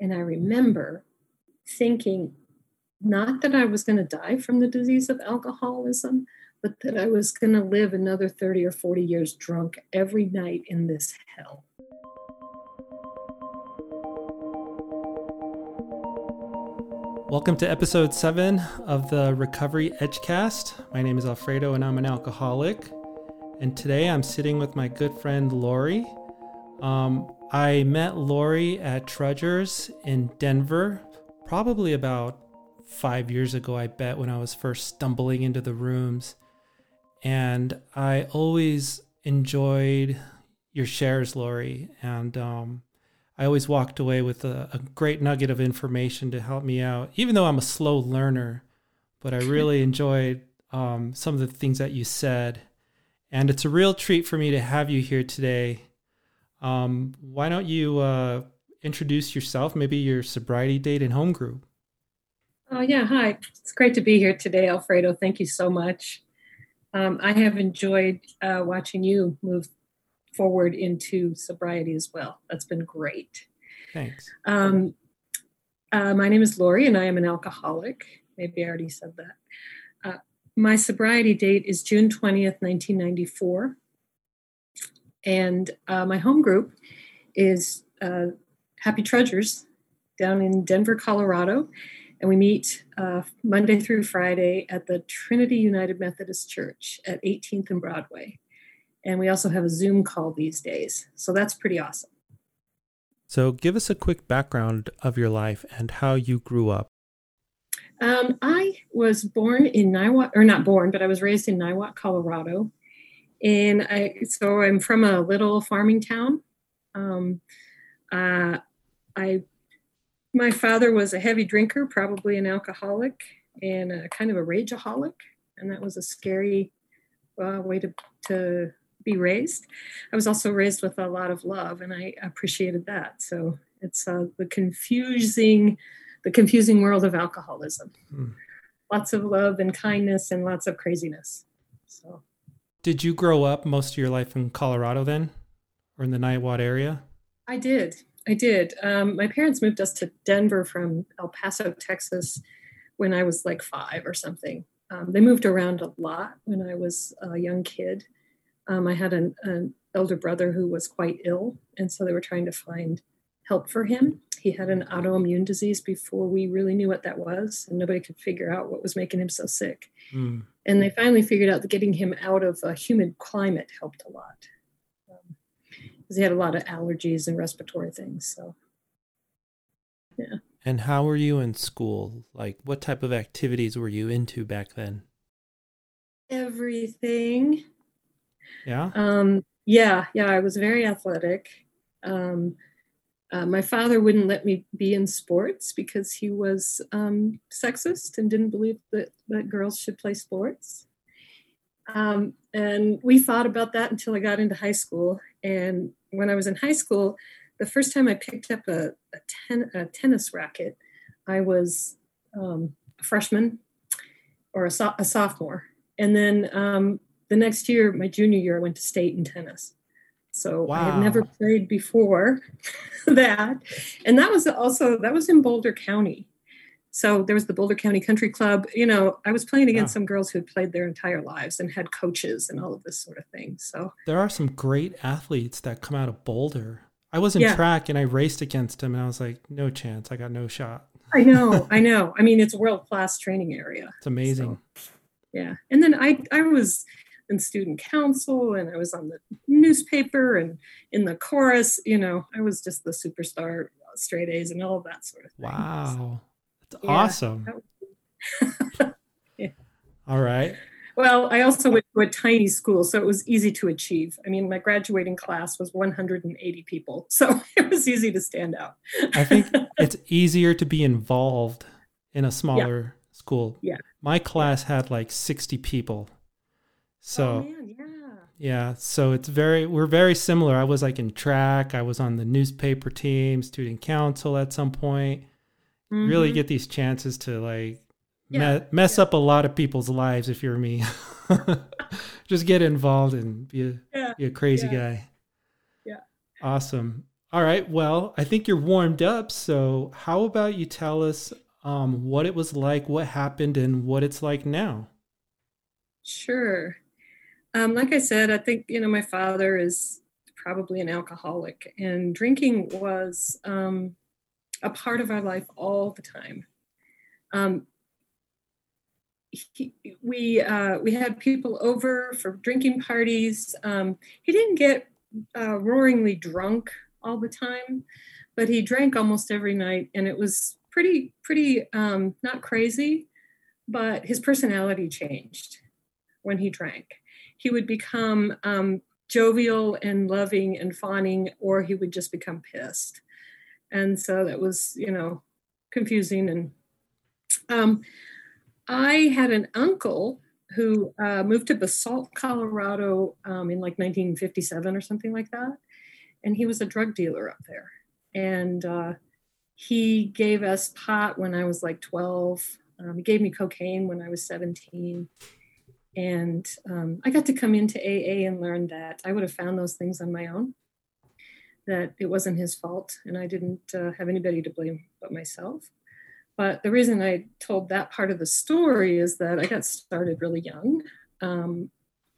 And I remember thinking, not that I was going to die from the disease of alcoholism, but that I was going to live another 30 or 40 years drunk every night in this hell. Welcome to episode seven of the Recovery Edgecast. My name is Alfredo and I'm an alcoholic. And today I'm sitting with my good friend Lori. Um, I met Lori at Trudgers in Denver probably about five years ago, I bet, when I was first stumbling into the rooms. And I always enjoyed your shares, Lori. And um, I always walked away with a, a, great nugget of information to help me out, even though I'm a slow learner. But I really enjoyed um, some of the things that you said. And it's a real treat for me to have you here today. Um, why don't you uh, introduce yourself, maybe your sobriety date and home group? Oh, yeah. Hi. It's great to be here today, Alfredo. Thank you so much. Um, I have enjoyed uh, watching you move forward into sobriety as well. That's been great. Thanks. Um, uh, my name is Lori, and I am an alcoholic. Maybe I already said that. Uh, my sobriety date is June 20th, 1994. And uh, my home group is uh, Happy Trudgers down in Denver, Colorado. And we meet uh, Monday through Friday at the Trinity United Methodist Church at 18th and Broadway. And we also have a Zoom call these days. So that's pretty awesome. So, give us a quick background of your life and how you grew up. Um, I was born in Niwot, or not born, but I was raised in Niwot, Colorado. And I, so I'm from a little farming town. Um, uh, I, my father was a heavy drinker, probably an alcoholic, and a kind of a rageaholic, and that was a scary uh, way to to be raised. I was also raised with a lot of love, and I appreciated that. So it's uh, the confusing, the confusing world of alcoholism. Mm. Lots of love and kindness, and lots of craziness. Did you grow up most of your life in Colorado then, or in the Niwot area? I did. I did. Um, my parents moved us to Denver from El Paso, Texas, when I was like five or something. Um, they moved around a lot when I was a young kid. Um, I had an, an, elder brother who was quite ill, and so they were trying to find help for him. He had an autoimmune disease before we really knew what that was, and nobody could figure out what was making him so sick. Mm. And they finally figured out that getting him out of a humid climate helped a lot because um, he had a lot of allergies and respiratory things. So, yeah. And how were you in school? Like, what type of activities were you into back then? Everything. Yeah. Um, yeah, yeah. I was very athletic. Um, uh, my father wouldn't let me be in sports because he was um, sexist and didn't believe that, that girls should play sports. Um, and we thought about that until I got into high school. And when I was in high school, the first time I picked up a, a, ten, a tennis racket, I was um, a freshman or a, so- a, sophomore. And then um, the next year, my junior year, I went to state in tennis. So wow. I had never played before that. And that was also, that was in Boulder County. So there was the Boulder County Country Club. You know, I was playing against some girls who had played their entire lives and had coaches and all of this sort of thing. So there are some great athletes that come out of Boulder. I was in yeah. track and I raced against him and I was like, no chance. I got no shot. I know, I know. I mean, it's a world class training area. It's amazing. So, yeah. And then I I was in student council and I was on the newspaper and in the chorus. You know, I was just the superstar, straight A's and all of that sort of thing. Wow. That's yeah, awesome. yeah. All right. Well, I also went to a tiny school, so it was easy to achieve. I mean, my graduating class was 180 people, so it was easy to stand out. I think it's easier to be involved in a smaller yeah. school. Yeah. My class had like 60 people. So oh, man, yeah. Yeah, so it's very we're very similar. I was like in track, I was on the newspaper team, student council at some point. Mm-hmm. Really get these chances to like yeah, me- mess yeah. up a lot of people's lives if you're me. Just get involved and be a, yeah, be a crazy guy. Yeah. Awesome. All right. Well, I think you're warmed up. So, how about you tell us um, what it was like, what happened, and what it's like now? Sure. Um, like I said, I think, you know, my father is probably an alcoholic, and drinking was um, a part of our life all the time. Um, he, we uh, we had people over for drinking parties. Um, he didn't get uh, roaringly drunk all the time, but he drank almost every night, and it was pretty pretty um, not crazy, but his personality changed when he drank. He would become um, jovial and loving and fawning, or he would just become pissed, and so that was you know confusing and. Um, I had an uncle who uh, moved to Basalt, Colorado um, in like 1957 or something like that. And he was a drug dealer up there. And uh, he gave us pot when I was like 12. Um, he gave me cocaine when I was 17. And um, I got to come into AA and learn that I would have found those things on my own, that it wasn't his fault, and I didn't uh, have anybody to blame but myself. But the reason I told that part of the story is that I got started really young. Um,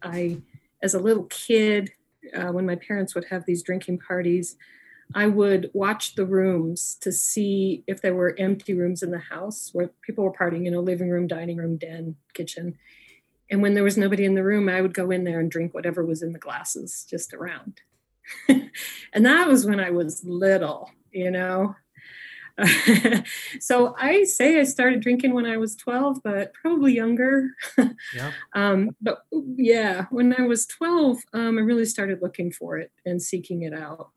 I, as a little kid, uh, when my parents would have these drinking parties, I would watch the rooms to see if there were empty rooms in the house where people were partying, you know, living room, dining room, den, kitchen. And when there was nobody in the room, I would go in there and drink whatever was in the glasses just around. and that was when I was little, you know. so I say I started drinking when I was 12, but probably younger. yeah. Um, but yeah, when I was 12, um, I really started looking for it and seeking it out.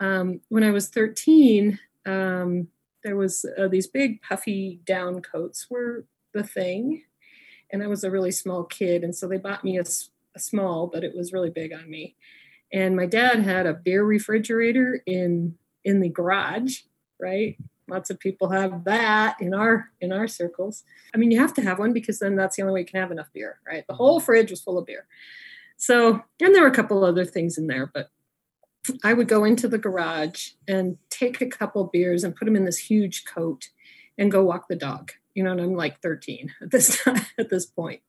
Um, when I was 13, um, there was uh, these big puffy down coats were the thing. And I was a really small kid. And so they bought me a, a small, but it was really big on me. And my dad had a beer refrigerator in in the garage right? Lots of people have that in our in our circles. I mean, you have to have one because then that's the only way you can have enough beer, right? The whole fridge was full of beer. So, and there were a couple other things in there, but I would go into the garage and take a couple beers and put them in this huge coat and go walk the dog. You know, and I'm like 13 at this time, at this point.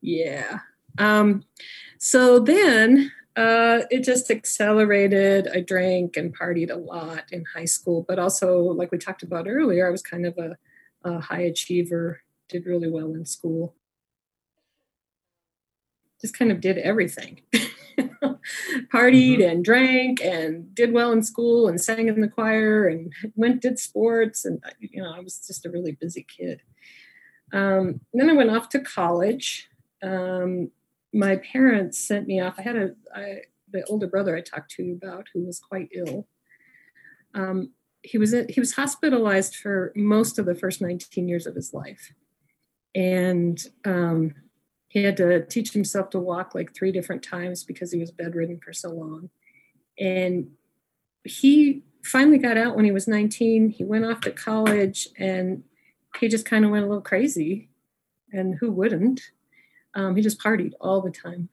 Yeah. Um, so then uh, it just accelerated. I drank and partied a lot in high school, but also, like we talked about earlier, I was kind of a, a high achiever, did really well in school. Just kind of did everything. Partied mm-hmm. and drank and did well in school and sang in the choir and went did sports and you know I was just a really busy kid. Um, then I went off to college. Um, my parents sent me off. I had a I, the older brother I talked to you about who was quite ill. Um, he was he was hospitalized for most of the first 19 years of his life, and um, he had to teach himself to walk like three different times because he was bedridden for so long. And he finally got out when he was 19. He went off to college and he just kind of went a little crazy. And who wouldn't? Um, he just partied all the time.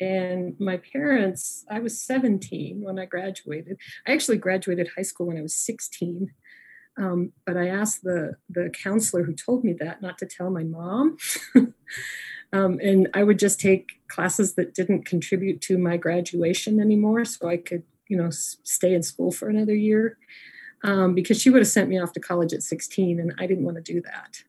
And my parents, I was 17 when I graduated. I actually graduated high school when I was 16. Um, but I asked the, the counselor who told me that not to tell my mom. um, and I would just take classes that didn't contribute to my graduation anymore so I could, you know, stay in school for another year. Um, because she would have sent me off to college at 16 and I didn't want to do that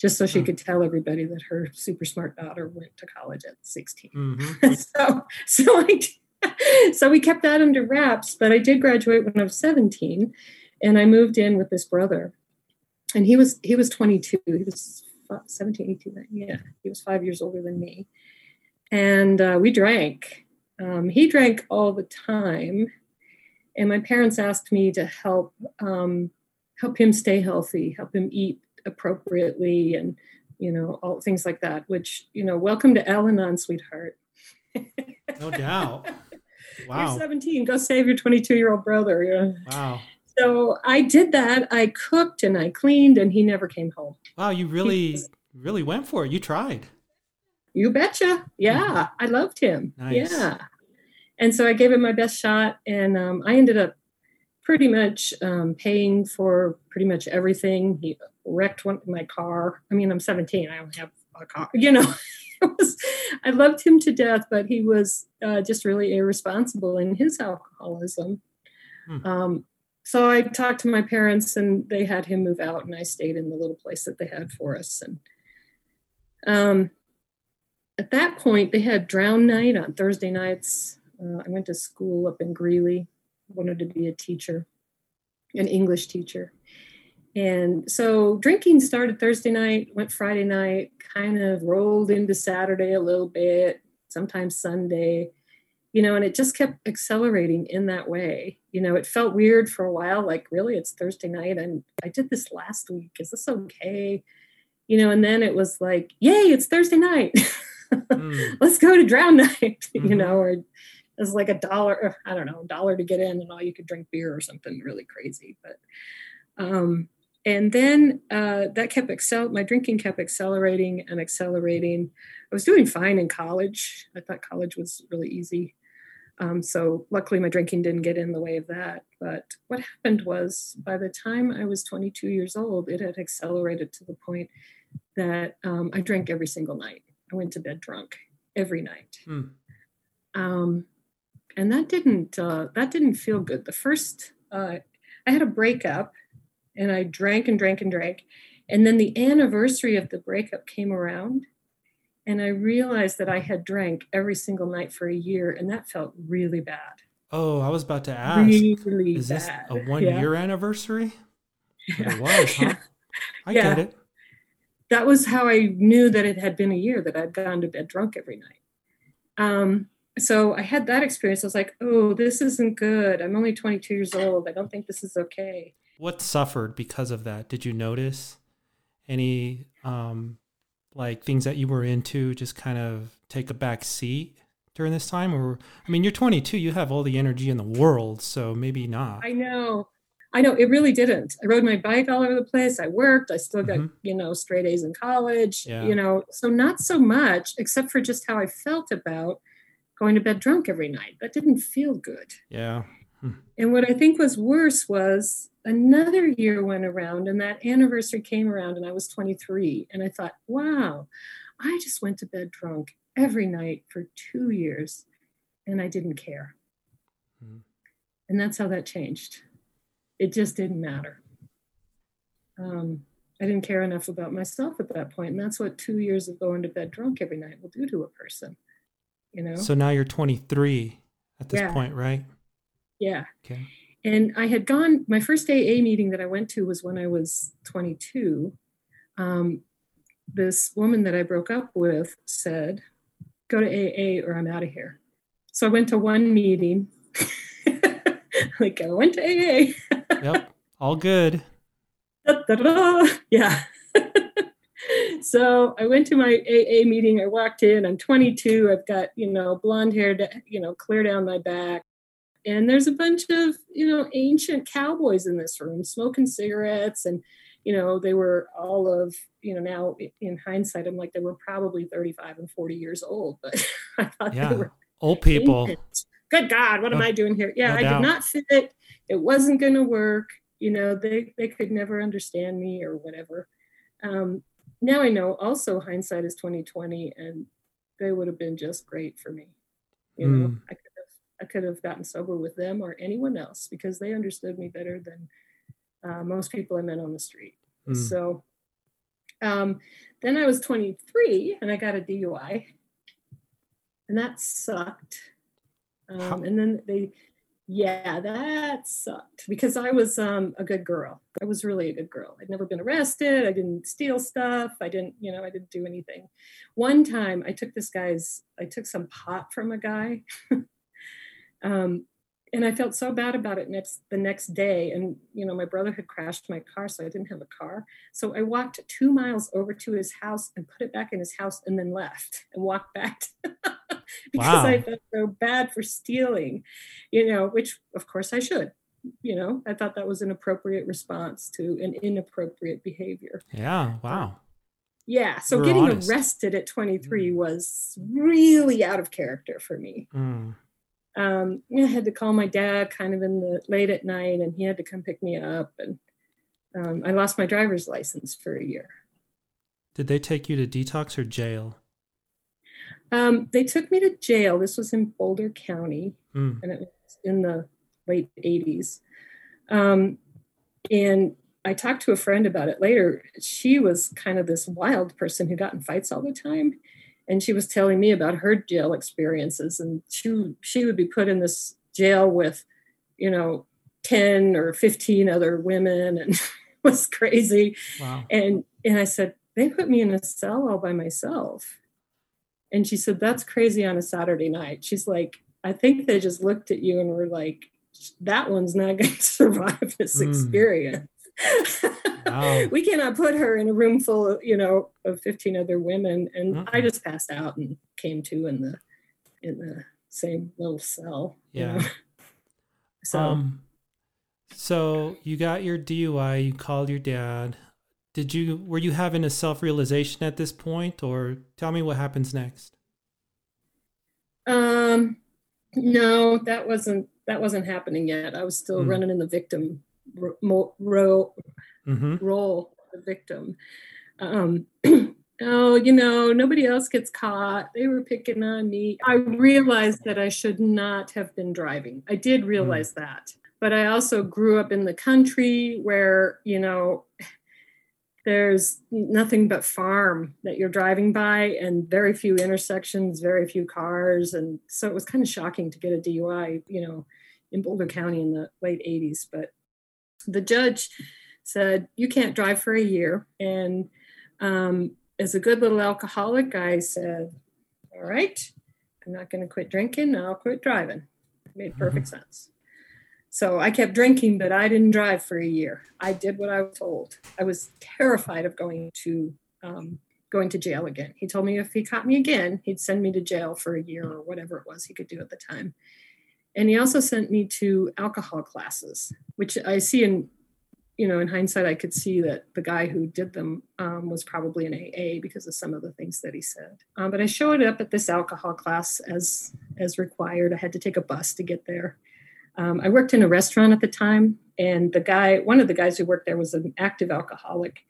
just so she hmm. could tell everybody that her super smart daughter went to college at 16. Mm-hmm. so, so I, so we kept that under wraps, but I did graduate when I was 17 and I moved in with this brother and he was, he was 22. He was 17, 18. Yeah. He was five years older than me. And uh, we drank. Um, he drank all the time. And my parents asked me to help um, help him stay healthy, help him eat appropriately and you know all things like that which you know welcome to al-anon sweetheart no doubt wow you're 17 go save your 22 year old brother yeah. wow so i did that i cooked and i cleaned and he never came home wow you really really went for it you tried you betcha yeah mm-hmm. i loved him nice. yeah and so I gave him my best shot, and um, I ended up pretty much um, paying for pretty much everything. He wrecked one, my car. I mean, I'm 17. I don't have a car. You know, was, I loved him to death, but he was uh, just really irresponsible in his alcoholism. Hmm. Um, so I talked to my parents, and they had him move out, and I stayed in the little place that they had for us. And um, at that point, they had drown night on Thursday nights. Uh, I went to school up in Greeley, wanted to be a teacher, an English teacher. And so drinking started Thursday night, went Friday night, kind of rolled into Saturday a little bit, sometimes Sunday, you know, and it just kept accelerating in that way. You know, it felt weird for a while, like, really, it's Thursday night and I did this last week. Is this okay? You know, and then it was like, yay, it's Thursday night. mm. Let's go to drown night, mm-hmm. you know, or it's like a dollar, I don't know, a dollar to get in and all you could drink beer or something really crazy. But um and then uh, that kept excel my drinking kept accelerating and accelerating i was doing fine in college i thought college was really easy um, so luckily my drinking didn't get in the way of that but what happened was by the time i was 22 years old it had accelerated to the point that um, i drank every single night i went to bed drunk every night hmm. um, and that didn't uh, that didn't feel good the first uh, i had a breakup and I drank and drank and drank. And then the anniversary of the breakup came around, and I realized that I had drank every single night for a year, and that felt really bad. Oh, I was about to ask. Really is this bad. a one yeah. year anniversary? Yeah. It was, huh? I yeah. get it. That was how I knew that it had been a year that I'd gone to bed drunk every night. Um, so I had that experience. I was like, oh, this isn't good. I'm only 22 years old. I don't think this is okay. What suffered because of that? Did you notice any um, like things that you were into just kind of take a back seat during this time? Or I mean, you're 22, you have all the energy in the world, so maybe not. I know. I know it really didn't. I rode my bike all over the place. I worked. I still got, mm-hmm. you know, straight A's in college, yeah. you know, so not so much, except for just how I felt about going to bed drunk every night. That didn't feel good. Yeah. Hmm. And what I think was worse was another year went around and that anniversary came around and I was 23 and I thought, wow, I just went to bed drunk every night for two years and I didn't care. Mm-hmm. And that's how that changed. It just didn't matter. Um, I didn't care enough about myself at that point, and that's what two years of going to bed drunk every night will do to a person. You know. So now you're 23 at this yeah. point, right? Yeah. Okay. And I had gone, my first AA meeting that I went to was when I was 22. Um, this woman that I broke up with said, Go to AA or I'm out of here. So I went to one meeting. like, I went to AA. yep. All good. Da, da, da, yeah. so I went to my AA meeting. I walked in. I'm 22. I've got, you know, blonde hair, you know, clear down my back and there's a bunch of you know ancient cowboys in this room smoking cigarettes and you know they were all of you know now in hindsight i'm like they were probably 35 and 40 years old but i thought yeah. they were old people ancient. good god what no, am i doing here yeah no i doubt. did not fit it wasn't going to work you know they they could never understand me or whatever um now i know also hindsight is 2020 and they would have been just great for me you know mm. i I could have gotten sober with them or anyone else because they understood me better than uh, most people I met on the street. Mm. So um, then I was 23 and I got a DUI, and that sucked. Um, and then they, yeah, that sucked because I was um, a good girl. I was really a good girl. I'd never been arrested. I didn't steal stuff. I didn't, you know, I didn't do anything. One time I took this guy's, I took some pot from a guy. Um, and I felt so bad about it next the next day. And you know, my brother had crashed my car, so I didn't have a car. So I walked two miles over to his house and put it back in his house, and then left and walked back because wow. I felt so bad for stealing. You know, which of course I should. You know, I thought that was an appropriate response to an inappropriate behavior. Yeah. Wow. Yeah. So We're getting honest. arrested at 23 mm. was really out of character for me. Mm um, I had to call my dad kind of in the late at night, and he had to come pick me up. And um, I lost my driver's license for a year. Did they take you to detox or jail? Um, they took me to jail. This was in Boulder County, Mm. and it was in the late 80s. Um, and I talked to a friend about it later. She was kind of this wild person who got in fights all the time. And she was telling me about her jail experiences. And she, she would be put in this jail with, you know, 10 or 15 other women and was crazy. Wow. And and I said, they put me in a cell all by myself. And she said, that's crazy on a Saturday night. She's like, I think they just looked at you and were like, that one's not going to survive this Mm. experience. Wow. we cannot put her in a room full of, you know, of 15 other women. And I Mm-mm. just passed out and came to in the in the same little cell. you Yeah. know. So Um, so you got your DUI, you called your dad. Did you were you having a self-realization at this point or tell me what happens next? Um, no, that wasn't that wasn't happening yet. I was still Mm. running in the victim ro- Mhm. role, the victim. Um, oh, you know, nobody else gets caught. They were picking on me. I realized that I should not have been driving. I did realize that, but I also grew up in the country where you know there's nothing but farm that you're driving by and very few intersections very few cars and so it was kind of shocking to get a dui you know in boulder county in the late 80s but the judge said you can't drive for a year and um, as a good little alcoholic i said all right i'm not going to quit drinking i'll quit driving it made perfect sense so I kept drinking, but I didn't drive for a year. I did what I was told. I was terrified of going to um, going to jail again. He told me if he caught me again, he'd send me to jail for a year or whatever it was he could do at the time. And he also sent me to alcohol classes, which I see in, you know, in hindsight, I could see that the guy who did them um, was probably an AA because of some of the things that he said. Um, but I showed up at this alcohol class as as required. I had to take a bus to get there. Um, I worked in a restaurant at the time, and the guy, one of the guys who worked there, was an active alcoholic,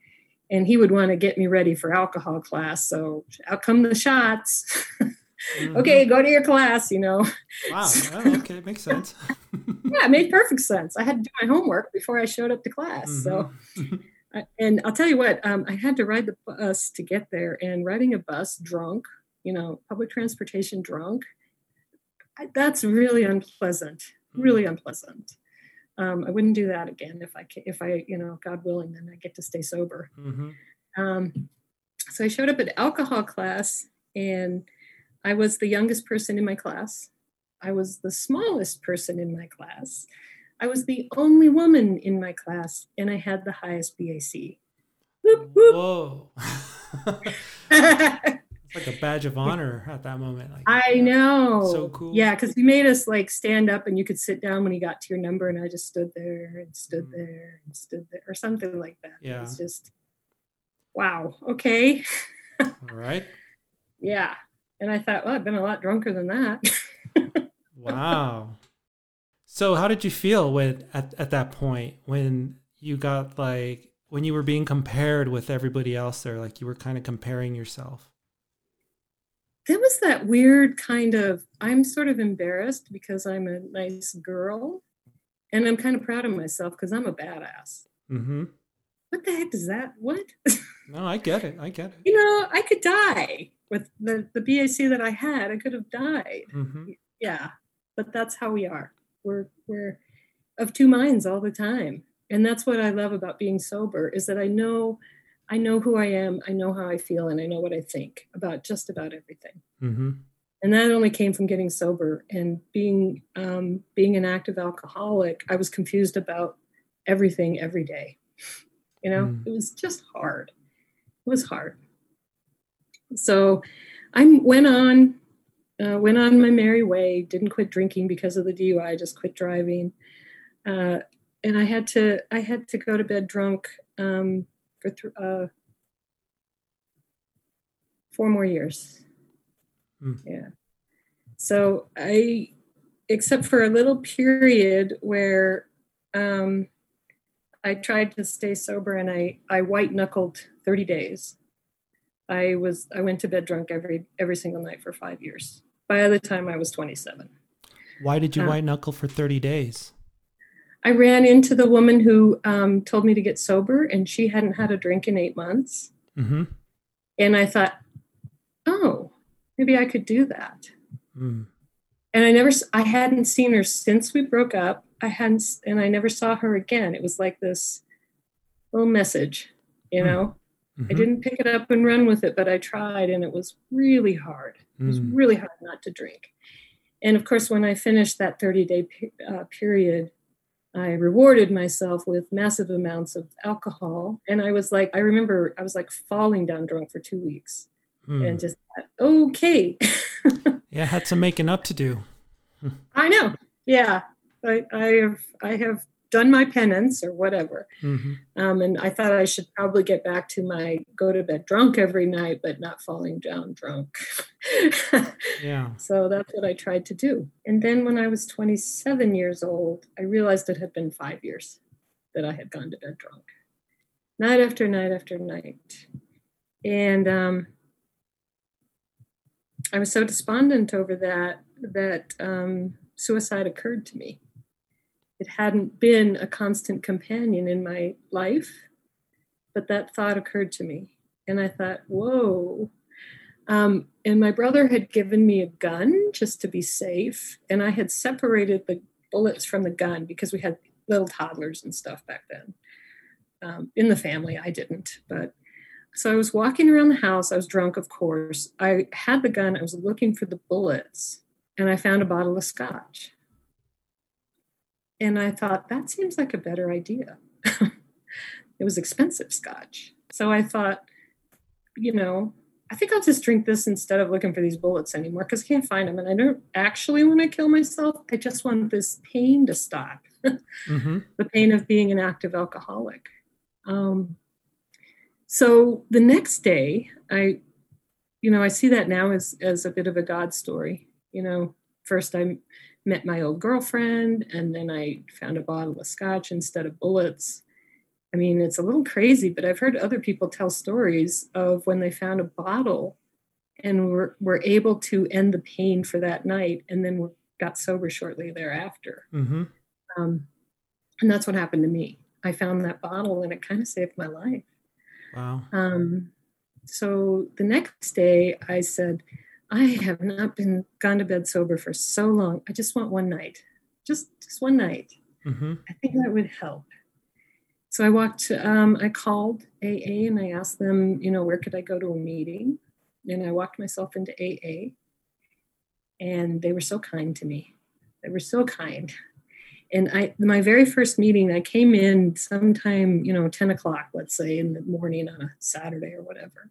and he would want to get me ready for alcohol class. So out come the shots. Mhm. okay, go to your class. You know, Wow. Oh, okay, makes sense. yeah, it made perfect sense. I had to do my homework before I showed up to class. So, Mhm. I- and I'll tell you what, um, I had to ride the bus to get there, and riding a bus drunk, you know, public transportation drunk, I, that's really unpleasant. Really unpleasant. Um, I wouldn't do that again if I if I you know God willing then I get to stay sober. Mhm. Um, so I showed up at alcohol class, and I was the youngest person in my class. I was the smallest person in my class. I was the only woman in my class, and I had the highest BAC. Whoop, whoop. Whoa. it's like a badge of honor at that moment. Like, I know. So cool. Yeah, because he made us like stand up and you could sit down when he got to your number, and I just stood there and stood Mm. there and stood there, or something like that. Yeah. It's just, wow, okay. All right. Yeah. And I thought, well, I've been a lot drunker than that. Wow. So how did you feel when at, at that point when you got like when you were being compared with everybody else there, like you were kind of comparing yourself? there was that weird kind of, I'm sort of embarrassed because I'm a nice girl. And I'm kind of proud of myself because I'm a badass. Mm-hmm. What the heck does that? What? No, I get it. I get it. you know, I could die with the, the BAC that I had. I could have died. Mm-hmm. yeah but that's how we are we're we're of two minds all the time and that's what i love about being sober is that i know i know who i am i know how i feel and i know what i think about just about everything Mm-hmm. and that only came from getting sober and being um, being an active alcoholic i was confused about everything every day you know Mm. it was just hard it was hard so i went on uh, went on my merry way didn't quit drinking because of the dui just quit driving uh, and i had to i had to go to bed drunk um, for th- uh, four more years Mm. yeah so i except for a little period where um, I tried to stay sober and I, I white knuckled 30 days. I was I went to bed drunk every every single night for five years. By the time I was 27. Why did you uh, white knuckle for 30 days? I ran into the woman who um, told me to get sober, and she hadn't had a drink in eight months. Mm-hmm. And I thought, oh, maybe I could do that. Mm. And I never, I hadn't seen her since we broke up. I hadn't, and I never saw her again. It was like this little message, you mm. know. Mm-hmm. I didn't pick it up and run with it, but I tried, and it was really hard. It was mm. really hard not to drink. And of course, when I finished that 30 day uh, period, I rewarded myself with massive amounts of alcohol. And I was like, I remember I was like falling down drunk for two weeks mm. and just, okay. yeah, had some making up to do. I know. Yeah. I, I have, I have done my penance or whatever. Mm-hmm. Um, and I thought I should probably get back to my go to bed drunk every night, but not falling down drunk. yeah. So that's what I tried to do. And then when I was 27 years old, I realized it had been five years that I had gone to bed drunk, night after night after night. And um, I was so despondent over that that um, suicide occurred to me it hadn't been a constant companion in my life, but that thought occurred to me. And I thought, whoa. Um, and my brother had given me a gun just to be safe. And I had separated the bullets from the gun because we had little toddlers and stuff back then. Um, in the family, I didn't. But so I was walking around the house. I was drunk, of course. I had the gun. I was looking for the bullets. And I found a bottle of scotch. And I thought, that seems like a better idea. it was expensive scotch. So I thought, you know, I think I'll just drink this instead of looking for these bullets anymore because I can't find them. And I don't actually want to kill myself. I just want this pain to stop mm-hmm. the pain of being an active alcoholic. Um, so the next day, I, you know, I see that now as, as a bit of a God story. You know, first I met my old girlfriend, and then I found a bottle of scotch instead of bullets. I mean, it's a little crazy, but I've heard other people tell stories of when they found a bottle and were, were able to end the pain for that night and then got sober shortly thereafter. Mm-hmm. Um, and that's what happened to me. I found that bottle and it kind of saved my life. Wow. Um, so the next day I said, I have not been gone to bed sober for so long. I just want one night, just just one night. Mm-hmm. I think that would help. So I walked. Um, I called AA and I asked them, you know, where could I go to a meeting? And I walked myself into AA, and they were so kind to me. They were so kind. And I, my very first meeting, I came in sometime, you know, 10 o'clock, let's say in the morning on a Saturday or whatever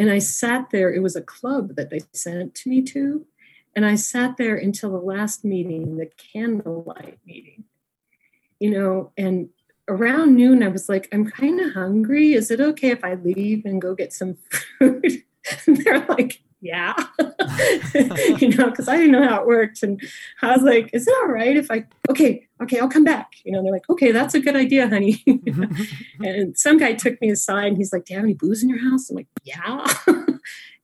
and I sat there, it was a club that they sent me to. And I sat there until the last meeting, the candlelight meeting, you know, and around noon, I was like, I'm kind of hungry. Is it okay if I leave and go get some food? and they're like, yeah, you know, because I didn't know how it worked. And I was like, is it all right if I, okay, okay, I'll come back. You know, they're like, okay, that's a good idea, honey. and some guy took me aside and he's like, do you have any booze in your house? I'm like, yeah.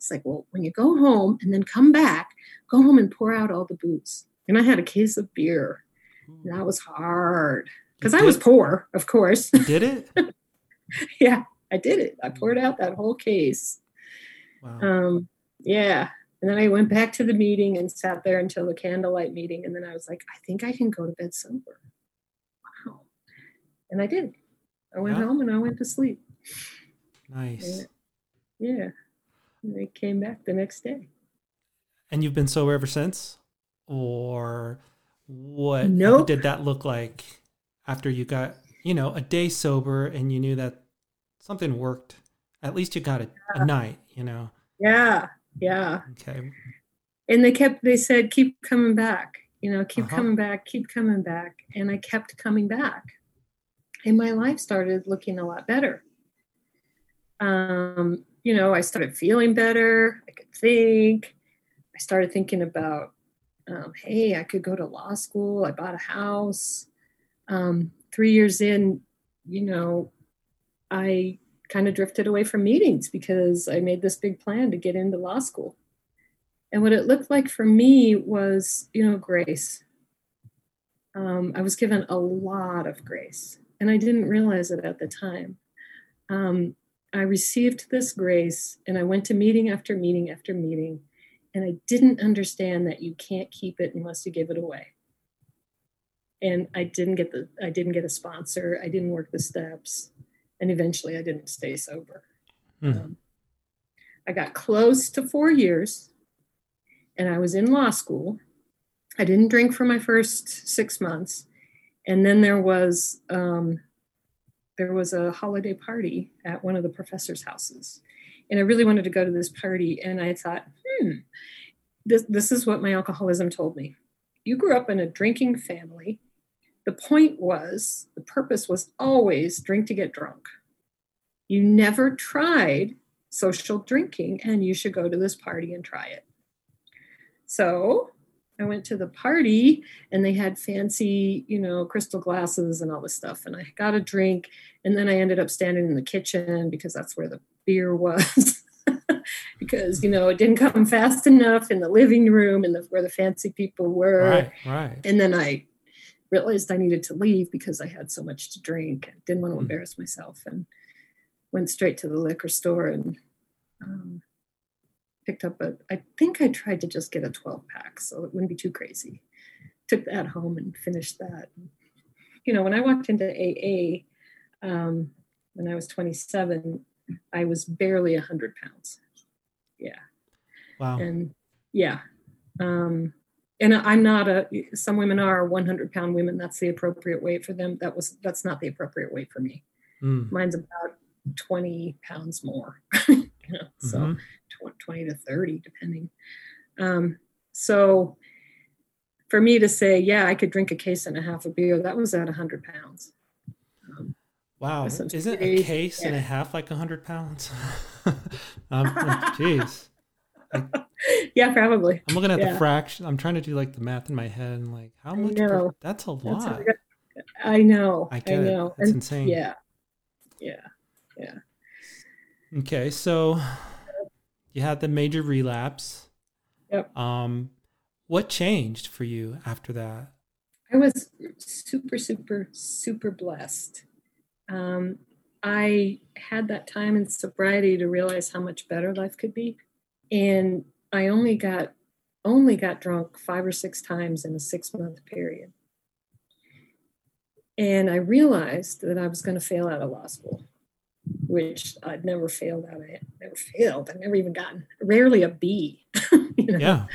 It's like, well, when you go home and then come back, go home and pour out all the booze. And I had a case of beer. And that was hard because I was poor, of course. did it? yeah, I did it. I poured out that whole case. Wow. Um, yeah. And then I went back to the meeting and sat there until the candlelight meeting. And then I was like, I think I can go to bed sober. Wow. And I did. I went yeah. home and I went to sleep. Nice. And, yeah. And I came back the next day. And you've been sober ever since? Or what nope. did that look like after you got, you know, a day sober and you knew that something worked? At least you got a, a night, you know? Yeah. Yeah. Okay. And they kept, they said, keep coming back, you know, keep uh-huh. coming back, keep coming back. And I kept coming back. And my life started looking a lot better. Um, you know, I started feeling better. I could think. I started thinking about um, hey, I could go to law school. I bought a house. Um, three years in, you know, I kind of drifted away from meetings because I made this big plan to get into law school. And what it looked like for me was, you know, grace. Um, I was given a lot of grace, and I didn't realize it at the time. Um, I received this grace, and I went to meeting after meeting after meeting, and I didn't understand that you can't keep it unless you give it away. And I didn't get the I didn't get a sponsor. I didn't work the steps and eventually I didn't stay sober. Hmm. Um, I got close to four years, and I was in law school. I didn't drink for my first six months, and then there was um, there was a holiday party at one of the professors' houses, and I really wanted to go to this party. And I thought, hmm, this this is what my alcoholism told me. You grew up in a drinking family the point was, the purpose was always drink to get drunk. You never tried social drinking, and you should go to this party and try it. So I went to the party and they had fancy, you know, crystal glasses and all this stuff. And I got a drink. And then I ended up standing in the kitchen because that's where the beer was. because, you know, it didn't come fast enough in the living room and the, where the fancy people were. Right, right. And then I realized I needed to leave because I had so much to drink and didn't want to hmm. embarrass myself and went straight to the liquor store and um, picked up a, I think I tried to just get a 12 pack so it wouldn't be too crazy. Took that home and finished that. You know, when I walked into AA um, when I was 27, I was barely 100 pounds. Yeah. Wow. And yeah. Um, and I'm not a. Some women are 100 pound women. That's the appropriate weight for them. That was that's not the appropriate weight for me. Mm. Mine's about 20 pounds more. you know, mm-hmm. so 20 to 30 depending. Um, so for me to say, yeah, I could drink a case and a half of beer, that was at 100 pounds. Um, wow, isn't a case yeah. and a half like 100 pounds? um, jeez. yeah, probably. I'm looking at yeah. the fraction. I'm trying to do like the math in my head and like how much? Per, that's a lot. That's a, I know. I, I know. It. That's and, insane. Yeah. Yeah. Yeah. Okay, so you had the major relapse. Yep. Um, what changed for you after that? I was super, super, super blessed. Um, I had that time in sobriety to realize how much better life could be and I only got only got drunk five or six times in a six month period. And I realized that I was going to fail out of law school, which I'd never failed out of it. Never failed. I've never even gotten rarely a B. you know? Yeah.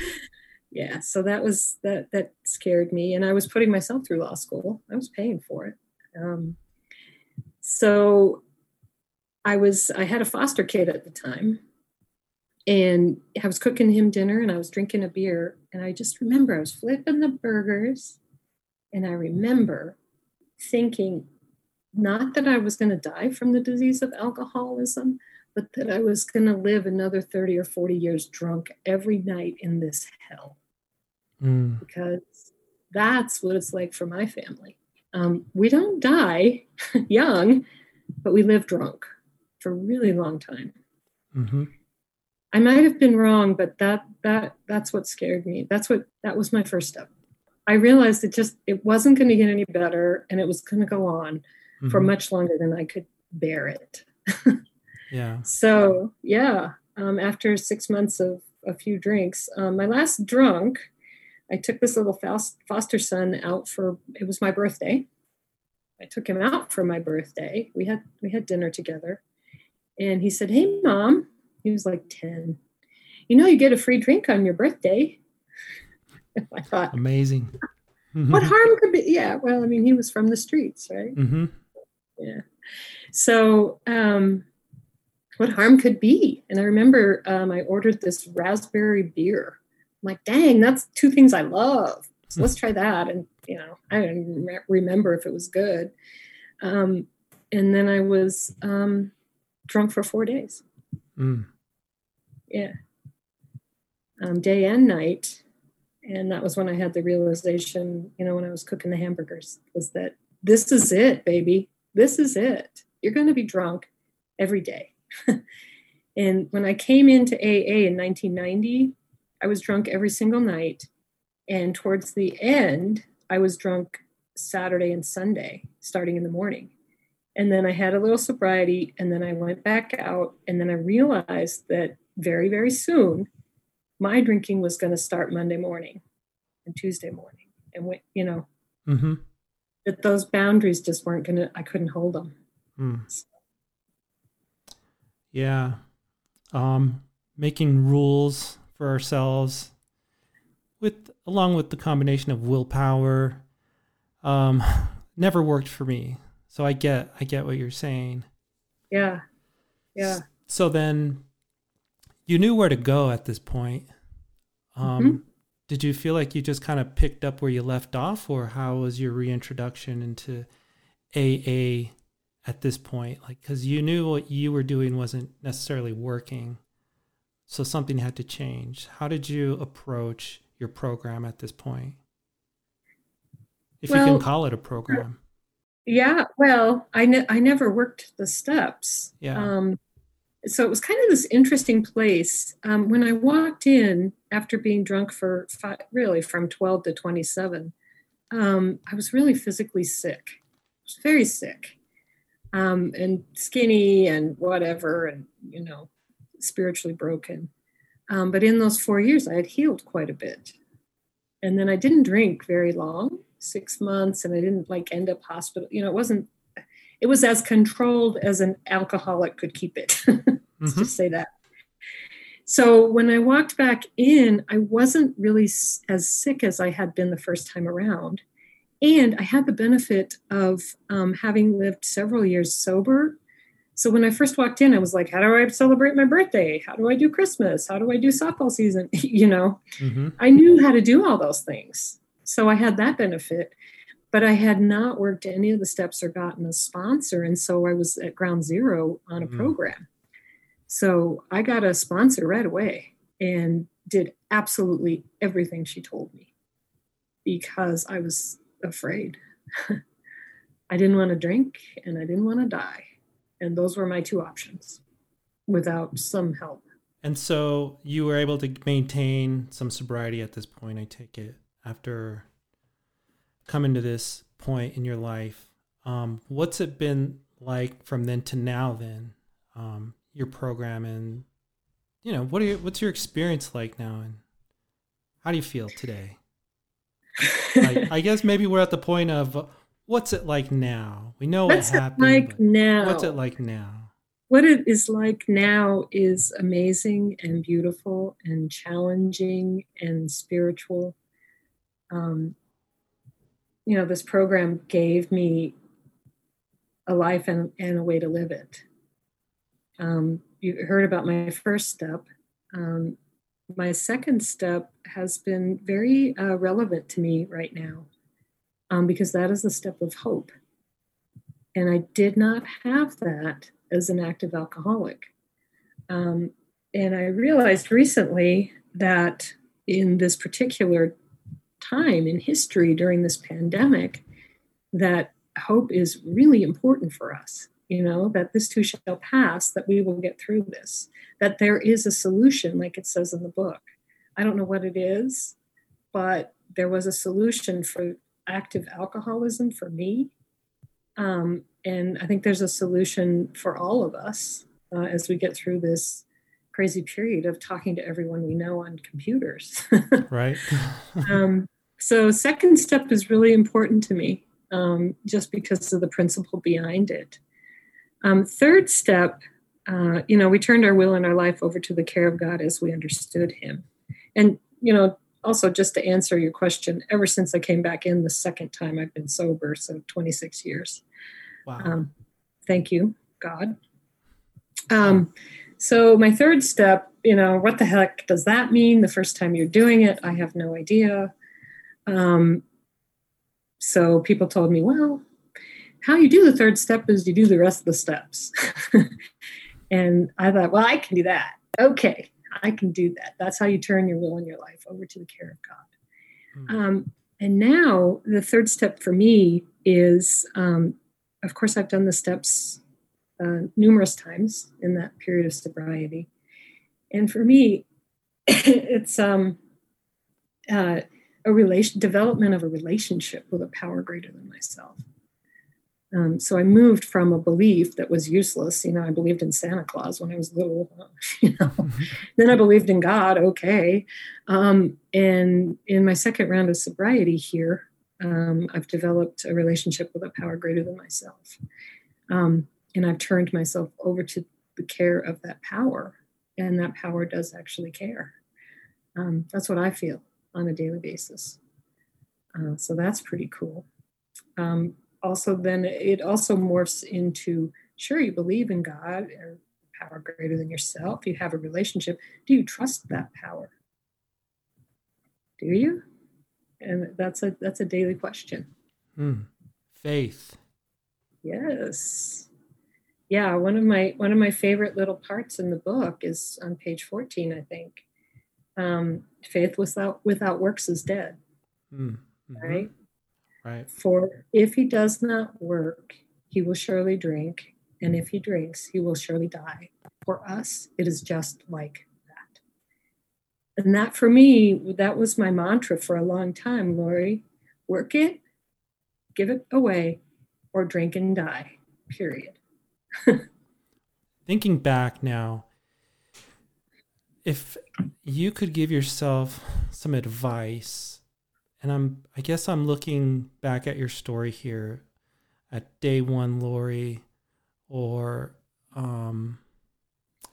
Yeah. So that was that that scared me. And I was putting myself through law school. I was paying for it. Um, so I was I had a foster kid at the time and I was cooking him dinner and I was drinking a beer. And I just remember I was flipping the burgers. And I remember thinking, not that I was going to die from the disease of alcoholism, but that I was going to live another 30 or 40 years drunk every night in this hell. Mm. Because that's what it's like for my family. Um, we don't die young, but we live drunk for a really long time. Mm-hmm. I might have been wrong, but that that that's what scared me. That's what that was my first step. I realized it just it wasn't going to get any better, and it was going to go on mm-hmm. for much longer than I could bear it. yeah. So yeah, um, after six months of a few drinks, um, my last drunk, I took this little foster son out for it was my birthday. I took him out for my birthday. We had we had dinner together, and he said, "Hey, mom." He was like 10. You know, you get a free drink on your birthday. I thought, amazing. what harm could be? Yeah, well, I mean, he was from the streets, right? Mm-hmm. Yeah. So, um, what harm could be? And I remember um, I ordered this raspberry beer. I'm like, dang, that's two things I love. So let's try that. And, you know, I don't remember if it was good. Um, and then I was um, drunk for four days. Mm. Yeah. Um, day and night. And that was when I had the realization, you know, when I was cooking the hamburgers, was that this is it, baby. This is it. You're going to be drunk every day. and when I came into AA in 1990, I was drunk every single night. And towards the end, I was drunk Saturday and Sunday, starting in the morning. And then I had a little sobriety, and then I went back out, and then I realized that very, very soon, my drinking was going to start Monday morning and Tuesday morning, and we, you know, mm-hmm. that those boundaries just weren't going to. I couldn't hold them. Mm. So. Yeah, um, making rules for ourselves with along with the combination of willpower um, never worked for me. So I get I get what you're saying. Yeah. Yeah. So then you knew where to go at this point. Um, mm-hmm. Did you feel like you just kind of picked up where you left off, or how was your reintroduction into AA at this point? Like, because you knew what you were doing wasn't necessarily working, so something had to change. How did you approach your program at this point? if well, you can call it a program. Yeah, well, I ne- I never worked the steps. Yeah. Um, so it was kind of this interesting place. Um, when I walked in after being drunk for five, really from 12 to 27, um, I was really physically sick. Very sick um, and skinny and whatever, and, you know, spiritually broken. Um, but in those four years, I had healed quite a bit. And then I didn't drink very long six months and I didn't like end up hospital. You know, it wasn't, it was as controlled as an alcoholic could keep it. Let's mm-hmm. just say that. So when I walked back in, I wasn't really as sick as I had been the first time around. And I had the benefit of um, having lived several years sober. So when I first walked in, I was like, how do I celebrate my birthday? How do I do Christmas? How do I do softball season? you know, mm-hmm. I knew how to do all those things. So I had that benefit, but I had not worked any of the steps or gotten a sponsor. And so I was at ground zero on a mm-hmm. program. So I got a sponsor right away and did absolutely everything she told me because I was afraid. I didn't want to drink and I didn't want to die. And those were my two options without some help. And so you were able to maintain some sobriety at this point, I take it after coming to this point in your life. Um, what's it been like from then to now? Then um, your program and you know what are you, what's your experience like now, and how do you feel today? like, I guess maybe we're at the point of what's it like now? We know what's what happened. like now? What's it like now? What it is like now is amazing and beautiful and challenging and spiritual um, you know, this program gave me a life and, and a way to live it. Um, you heard about my first step. Um, my second step has been very uh, relevant to me right now um, because that is the step of hope. And I did not have that as an active alcoholic. Um, and I realized recently that in this particular time in history during this pandemic that hope is really important for us you know that this too shall pass that we will get through this that there is a solution like it says in the book. I don't know what it is but there was a solution for active alcoholism for me. Um, and i think there's a solution for all of us uh, as we get through this crazy period of talking to everyone we know on computers. Right. Um, so, second step is really important to me um, just because of the principle behind it. Um, third step, uh, you know, we turned our will and our life over to the care of God as we understood Him. And, you know, also just to answer your question, ever since I came back in the second time, I've been sober, so 26 years. Wow. Um, thank you, God. Um, so, my third step, you know, what the heck does that mean? The first time you're doing it, I have no idea. Um, so people told me, well, how you do the third step is you do the rest of the steps. and I thought, well, I can do that. Okay, I can do that. That's how you turn your will and your life over to the care of God. Mm. Um, and now the third step for me is, um, of course, I've done the steps uh, numerous times in that period of sobriety. And for me, it's um, uh, a relation development of a relationship with a power greater than myself. Um, so I moved from a belief that was useless. You know, I believed in Santa Claus when I was little. You know, mm-hmm. then I believed in God. Okay, um, and in my second round of sobriety here, um, I've developed a relationship with a power greater than myself, um, and I've turned myself over to the care of that power, and that power does actually care. Um, that's what I feel on a daily basis. Uh, so that's pretty cool. Um, also, then it also morphs into sure, you believe in God or power greater than yourself. You have a relationship. Do you trust that power? Do you? And that's a that's a daily question. Hmm. Faith. Yes. Yeah, one of my one of my favorite little parts in the book is on page 14, I think um, faith without without works is dead. Mm-hmm. Right. Right. For if he does not work, he will surely drink, and if he drinks, he will surely die. For us, it is just like that. And that for me, that was my mantra for a long time, Lori. Work it, give it away, or drink and die. Period. Thinking back now, if you could give yourself some advice, and I'm I guess I'm looking back at your story here at day one, Lori, or um,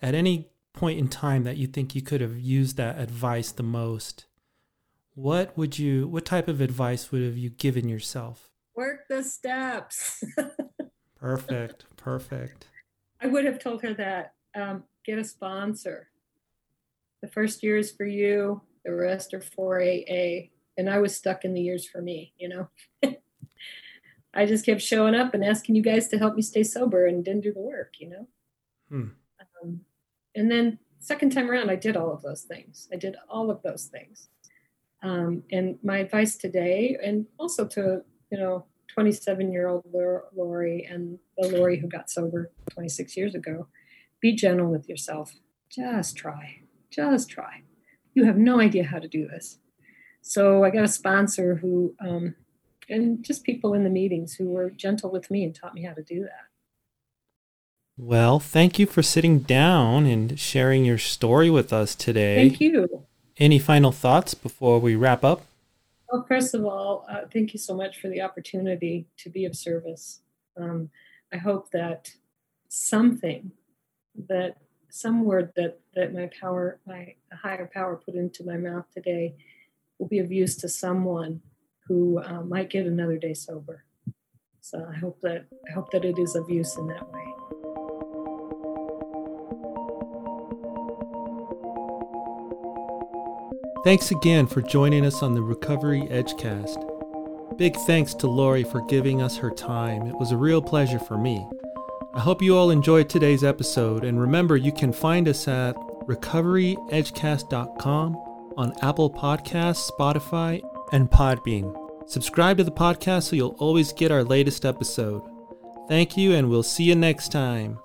at any point in time that you think you could have used that advice the most, what would you what type of advice would have you given yourself? Work the steps. perfect. Perfect. I would have told her that um, get a sponsor the first year is for you, the rest are for AA. And I was stuck in the years for me, you know. I just kept showing up and asking you guys to help me stay sober and didn't do the work, you know. Hmm. Um, and then second time around, I did all of those things. I did all of those things. Um, and my advice today, and also to you know, 27 year old Lori and the Lori who got sober 26 years ago, be gentle with yourself. Just try. Just try. You have no idea how to do this. So I got a sponsor who, um, and just people in the meetings who were gentle with me and taught me how to do that. Well, thank you for sitting down and sharing your story with us today. Thank you. Any final thoughts before we wrap up? Well, first of all, uh, thank you so much for the opportunity to be of service. Um, I hope that something that some word that that my power, my higher power, put into my mouth today will be of use to someone who uh, might get another day sober. So I hope that I hope that it is of use in that way. Thanks again for joining us on the Recovery Edgecast. Big thanks to Lori for giving us her time. It was a real pleasure for me. I hope you all enjoyed today's episode, and remember you can find us at recoveryedgecast.com on Apple Podcasts, Spotify, and Podbean. Subscribe to the podcast so you'll always get our latest episode. Thank you, and we'll see you next time.